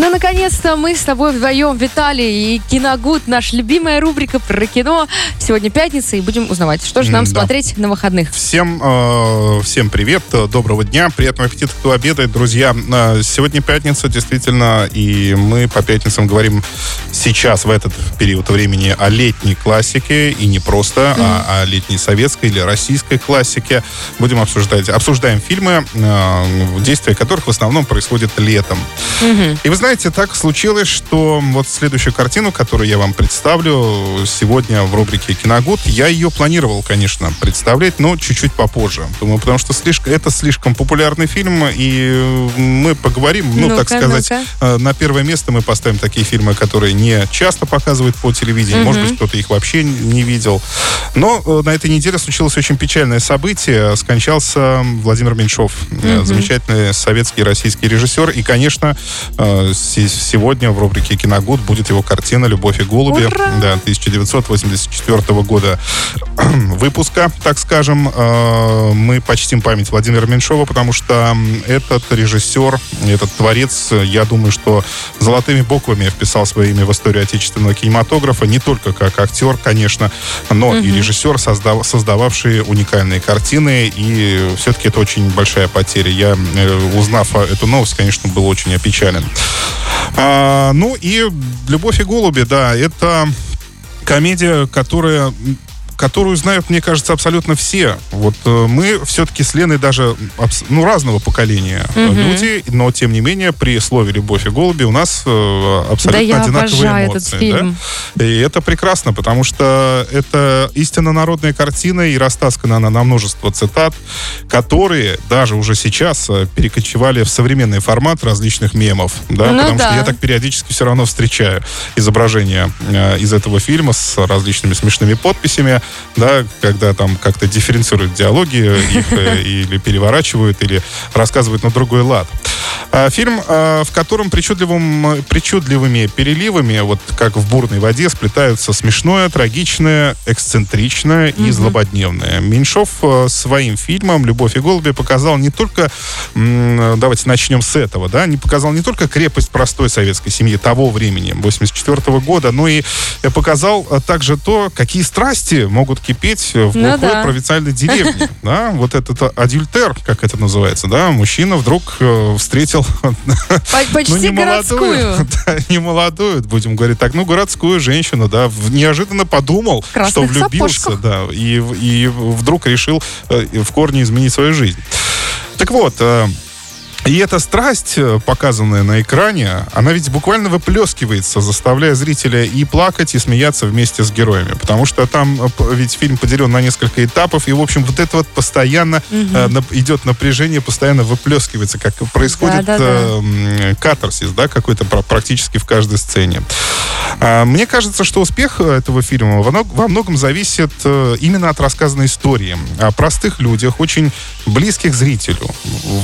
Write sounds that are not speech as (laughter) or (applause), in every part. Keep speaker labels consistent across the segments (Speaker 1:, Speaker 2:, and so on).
Speaker 1: Ну, наконец-то мы с тобой вдвоем, Виталий и Киногуд, наша любимая рубрика про кино. Сегодня пятница, и будем узнавать, что же нам
Speaker 2: Да.
Speaker 1: смотреть на выходных.
Speaker 2: Всем, э, всем привет, э, доброго дня, приятного аппетита, кто обедает, друзья. Э, Сегодня пятница, действительно, и мы по пятницам говорим сейчас, в этот период времени, о летней классике, и не просто, а о летней советской или российской классике. Будем обсуждать, обсуждаем фильмы, э, действия которых в основном происходят летом. И вы знаете, так случилось, что вот следующую картину, которую я вам представлю сегодня в рубрике «Киногуд», я ее планировал, конечно, представлять, но чуть-чуть попозже. Думаю, потому что слишком, это слишком популярный фильм, и мы поговорим, ну, так
Speaker 1: Ну-ка,
Speaker 2: сказать, э, на первое место мы поставим такие фильмы, которые не часто показывают по телевидению, может быть, кто-то их вообще не видел. Но э, на этой неделе случилось очень печальное событие. Скончался Владимир Меньшов, э, замечательный советский и российский режиссер. И, конечно, сегодня в рубрике «Киногуд» будет его картина «Любовь и голуби»
Speaker 1: Ура!
Speaker 2: да, 1984 года (clears throat) выпуска, так скажем. Э, Мы почтим память Владимира Меньшова, потому что этот режиссер, этот творец, я думаю, что золотыми буквами вписал свое имя в историю отечественного кинематографа, не только как актер, конечно, но и режиссер, создав- создававший уникальные картины, и все-таки это очень большая потеря. Я, э, узнав эту новость, конечно, был очень опечален. А, ну и «Любовь и голуби», да, это комедия, которая которую знают, мне кажется, абсолютно все. Вот э, мы все-таки с Леной даже ну, разного поколения э, люди, но тем не менее при слове «любовь и голуби» у нас э, абсолютно
Speaker 1: Да я
Speaker 2: одинаковые
Speaker 1: обожаю этот
Speaker 2: эмоции.
Speaker 1: фильм.
Speaker 2: да? И это прекрасно, потому что это истинно народная картина, и растаскана она на множество цитат, которые даже уже сейчас перекочевали в современный формат различных мемов. Да?
Speaker 1: Ну
Speaker 2: потому
Speaker 1: да.
Speaker 2: что я так периодически все равно встречаю изображения из этого фильма с различными смешными подписями, да, когда там как-то дифференцируют диалоги, их э, (laughs) или переворачивают, или рассказывают на другой лад. А, Фильм, а, в котором причудливым, причудливыми переливами, вот как в бурной воде, сплетаются смешное, трагичное, эксцентричное и злободневное. Меньшов э, своим фильмом «Любовь и голуби» показал не только, давайте начнем с этого, да, не показал не только крепость простой советской семьи того времени, 84 года, но и э, показал также то, какие страсти могут кипеть в
Speaker 1: Ну
Speaker 2: глухой
Speaker 1: да.
Speaker 2: провинциальной деревне. (laughs) Да, вот этот адюльтер, как это называется, да, мужчина вдруг э, встретил (laughs)
Speaker 1: По- Почти
Speaker 2: ну, не
Speaker 1: городскую. (laughs)
Speaker 2: не молодую, будем говорить так, ну, городскую женщину, да, неожиданно подумал, что влюбился, да, и вдруг решил э, в корне изменить свою жизнь. Так вот, э, и эта страсть, э, показанная на экране, она ведь буквально выплескивается, заставляя зрителя и плакать, и смеяться вместе с героями. Потому что там э, ведь фильм поделен на несколько этапов, и, в общем, вот это вот постоянно нап- идет напряжение, постоянно выплескивается, как происходит
Speaker 1: Да-да-да.
Speaker 2: э, м, катарсис, да, какой-то практически в каждой сцене. А, Мне кажется, что успех этого фильма во мног- во многом зависит именно от рассказанной истории. О простых людях, очень близких зрителю.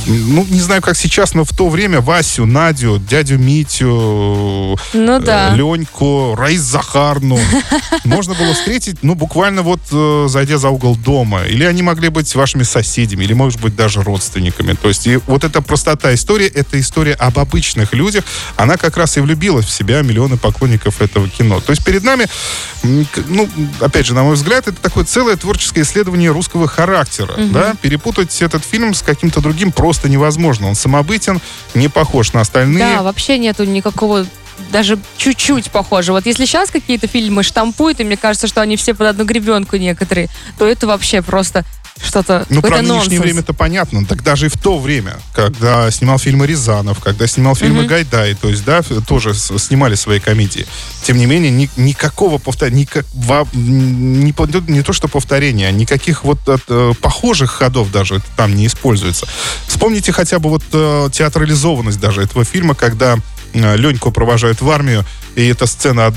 Speaker 2: Ну, не знаю, как сейчас, но в то время Васю, Надю, дядю Митю,
Speaker 1: Ну да.
Speaker 2: Леньку, Раис Захарну (laughs) можно было встретить, ну, буквально вот э, зайдя за угол дома. Или они могли быть вашими соседями, или, может быть, даже родственниками. То есть и вот эта простота истории, это история об обычных людях. Она как раз и влюбилась в себя миллионы поклонников этого кино. То есть перед нами, ну, опять же, на мой взгляд, это такое целое творческое исследование русского характера. Да? Перепутать этот фильм с каким-то другим просто невозможно. Он самобытен, не похож на остальные.
Speaker 1: Да, вообще нету никакого даже чуть-чуть похоже. Вот если сейчас какие-то фильмы штампуют, и мне кажется, что они все под одну гребенку некоторые, то это вообще просто что-то
Speaker 2: Ну, про
Speaker 1: какой-то
Speaker 2: нынешнее
Speaker 1: нонсенс.
Speaker 2: время это понятно. Так даже и в то время, когда снимал фильмы Рязанов, когда снимал фильмы Гайдай, то есть, да, тоже снимали свои комедии. Тем не менее, ни- никакого повторения, никак, во- не, не то что повторения, никаких вот от, э, похожих ходов даже там не используется. Вспомните хотя бы вот э, театрализованность даже этого фильма, когда э, Леньку провожают в армию, и эта сцена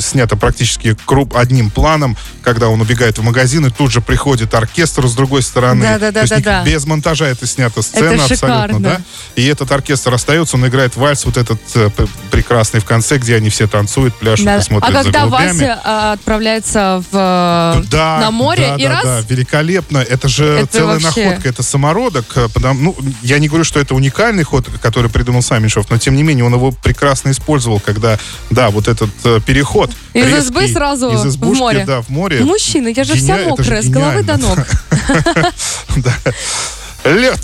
Speaker 2: снята практически круп одним планом, когда он убегает в магазин, и тут же приходит оркестр с другой стороны.
Speaker 1: Да-да-да-да-да.
Speaker 2: То есть ник- без монтажа это снята сцена
Speaker 1: Это
Speaker 2: абсолютно,
Speaker 1: шикарно.
Speaker 2: да? И этот оркестр остается, он играет вальс вот этот э, прекрасный в конце, где они все танцуют, пляшут
Speaker 1: Да.
Speaker 2: смотрят
Speaker 1: А когда
Speaker 2: за голубями.
Speaker 1: Вася а, отправляется в, э,
Speaker 2: Да,
Speaker 1: на море
Speaker 2: да,
Speaker 1: и
Speaker 2: да,
Speaker 1: раз...
Speaker 2: да, великолепно. Это же
Speaker 1: Это
Speaker 2: целая
Speaker 1: вообще-
Speaker 2: находка, это самородок. э, Потому, ну, я не говорю, что это уникальный ход, который придумал сам Меньшов, но тем не менее он его прекрасно использовал, когда, да, вот этот э, переход.
Speaker 1: Из
Speaker 2: резкий
Speaker 1: избы сразу
Speaker 2: из
Speaker 1: в
Speaker 2: избушки,
Speaker 1: море.
Speaker 2: Да, в море.
Speaker 1: Мужчина, я же
Speaker 2: Геня-
Speaker 1: вся мокрая, с головы до ног. (laughs)
Speaker 2: Да. Лед.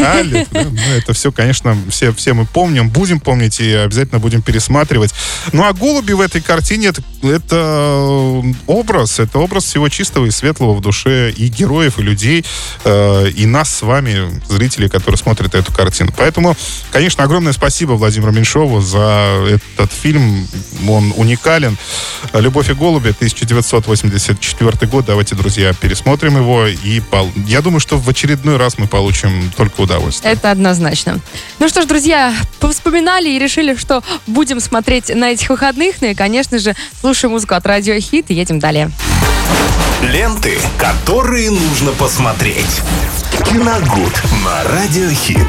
Speaker 2: А, лед. Ну, это все, конечно, все, все мы помним, будем помнить и обязательно будем пересматривать. Ну, а голуби в этой картине это, это образ, это образ всего чистого и светлого в душе и героев, и людей, э, и нас с вами, зрителей, которые смотрят эту картину. Поэтому, конечно, огромное спасибо Владимиру Меньшову за этот фильм. Он уникален. «Любовь и голуби», 1984 год. Давайте, друзья, пересмотрим его. И пол- я думаю, что в очередной раз мы получим только удовольствие.
Speaker 1: Это однозначно. Ну что ж, друзья, повспоминали и решили, что будем смотреть на этих выходных. Ну и, конечно же, слушаем музыку от Радио Хит и едем далее.
Speaker 3: Ленты, которые нужно посмотреть. Киногуд на Радиохит.